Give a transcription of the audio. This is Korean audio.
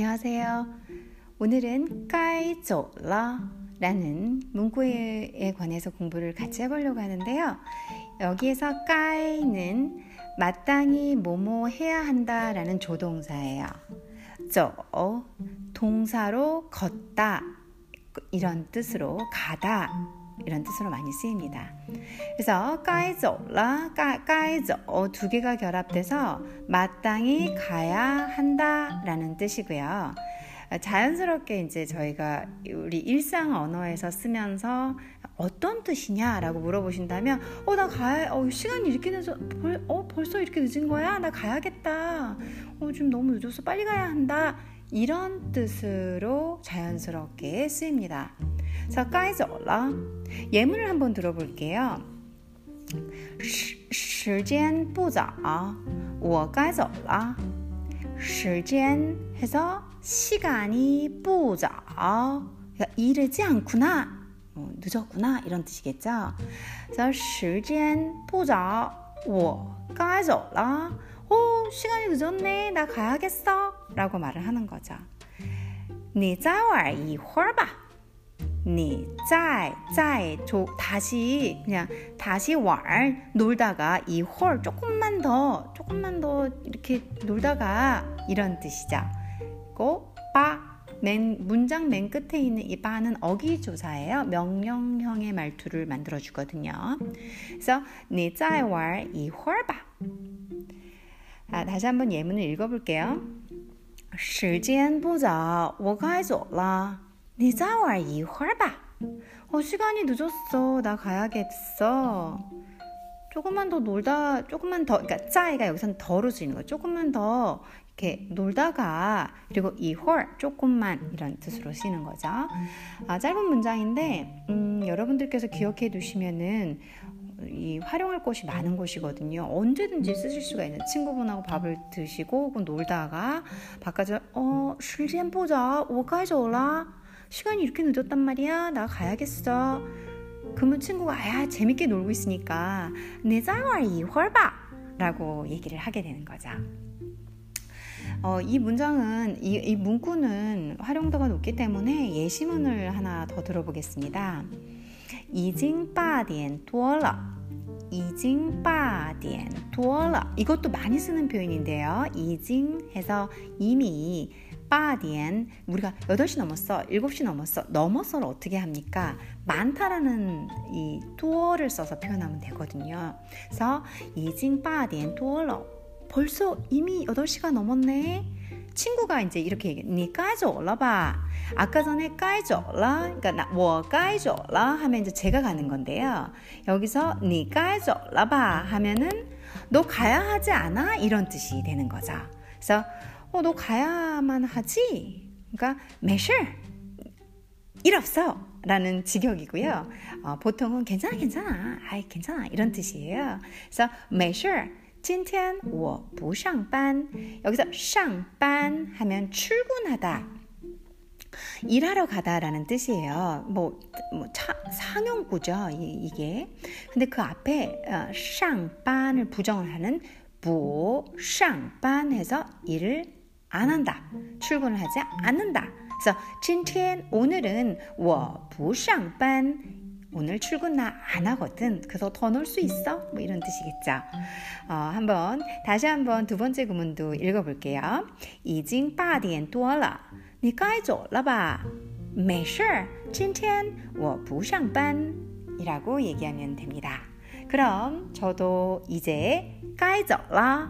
안녕하세요. 오늘은 까이조라 라는 문구에 관해서 공부를 같이 해보려고 하는데요. 여기에서 까이는 마땅히 뭐뭐 해야 한다 라는 조동사예요. 저 동사로 걷다 이런 뜻으로 가다 이런 뜻으로 많이 쓰입니다. 그래서 까이조라 까이조 두 개가 결합돼서 마땅히 가야 한다라는 뜻이고요. 자연스럽게 이제 저희가 우리 일상 언어에서 쓰면서 어떤 뜻이냐라고 물어보신다면 어 나 가야 어 시간이 이렇게 늦어 벌, 어 벌써 이렇게 늦은 거야 나 가야겠다 어 지금 너무 늦어서 빨리 가야 한다 이런 뜻으로 자연스럽게 쓰입니다. 자, 该走了. 예문을 한번 들어볼게요. 时间不早我该走了时间 해서 시간이 不早 그러니까 이르지 않구나 어, 늦었구나 이런 뜻이겠죠. 그래서 时间不早我该走了 오 시간이 늦었네 나 가야겠어 라고 말을 하는 거죠. 你再玩一会儿吧 你再再 다시 그냥 다시 왈 놀다가 이홀 조금만 더 조금만 더 이렇게 놀다가 이런 뜻이죠. 고 빠. 맨 문장 맨 끝에 있는 이 바는 어기조사예요. 명령형의 말투를 만들어 주거든요. 그래서 你再玩一会儿吧. 아, 다시 한번 예문을 읽어볼게요. 时间不早，我该走了。 你再玩一会儿吧. 어, 시간이 늦었어. 나 가야겠어. 조금만 더 놀다, 조금만 더, 그러니까 짜이가 여기선 더로 쓰이는 거예요. 조금만 더 이렇게 놀다가 그리고 이홀 조금만 이런 뜻으로 쓰이는 거죠. 아, 짧은 문장인데 음, 여러분들께서 기억해 두시면은 이 활용할 곳이 많은 곳이거든요. 언제든지 쓰실 수가 있는 친구분하고 밥을 드시고 혹은 놀다가 바깥에 어, 时间不早我该走了 시간이 이렇게 늦었단 말이야. 나 가야겠어. 그러면 친구가 야 재밌게 놀고 있으니까 내장을 이헐봐 라고 얘기를 하게 되는 거죠. 어, 이 문장은 이, 이 문구는 활용도가 높기 때문에 예시문을 하나 더 들어보겠습니다. 이징 빠디엔뚜얼러 이징 빠디엔 뚜얼러 이것도 많이 쓰는 표현인데요. 이징 해서 이미 빠디엔 우리가 8시 넘었어, 7시 넘었어, 넘었어를 어떻게 합니까? 많다라는 이 투어를 써서 표현하면 되거든요. 그래서 이징 빠디엔 투어러 벌써 이미 8시가 넘었네. 친구가 이제 이렇게 얘기해. 니 까져올라봐. 아까 전에 까져올라. 그러니까 나, 뭐 까져올라 하면 이제 제가 가는 건데요. 여기서 니 까져올라봐 하면은 너 가야 하지 않아? 이런 뜻이 되는 거죠. 그래서 어, 너 가야만 하지? 그러니까 매실 일 없어 라는 직역이고요. 어, 보통은 괜찮아 괜찮아 아이 괜찮아 이런 뜻이에요. 그래서 没事今天我不上班 여기서 上班 하면 출근하다 일하러 가다라는 뜻이에요. 뭐, 뭐 차, 상용구죠, 이, 게 근데 그 앞에 어, 上班을 부정을 하는 不上班 해서 일을 안 한다. 출근을 하지 않는다. 그래서 今天 오늘은 我不上班 오늘 출근 나 안 하거든. 그래서 더 놀 수 있어? 뭐 이런 뜻이겠죠. 어, 한번 다시 한번 두 번째 구문도 읽어볼게요. 已经八点多了，你该走了吧？没事，今天我不上班。 이라고 얘기하면 됩니다. 그럼 저도 이제 该走了。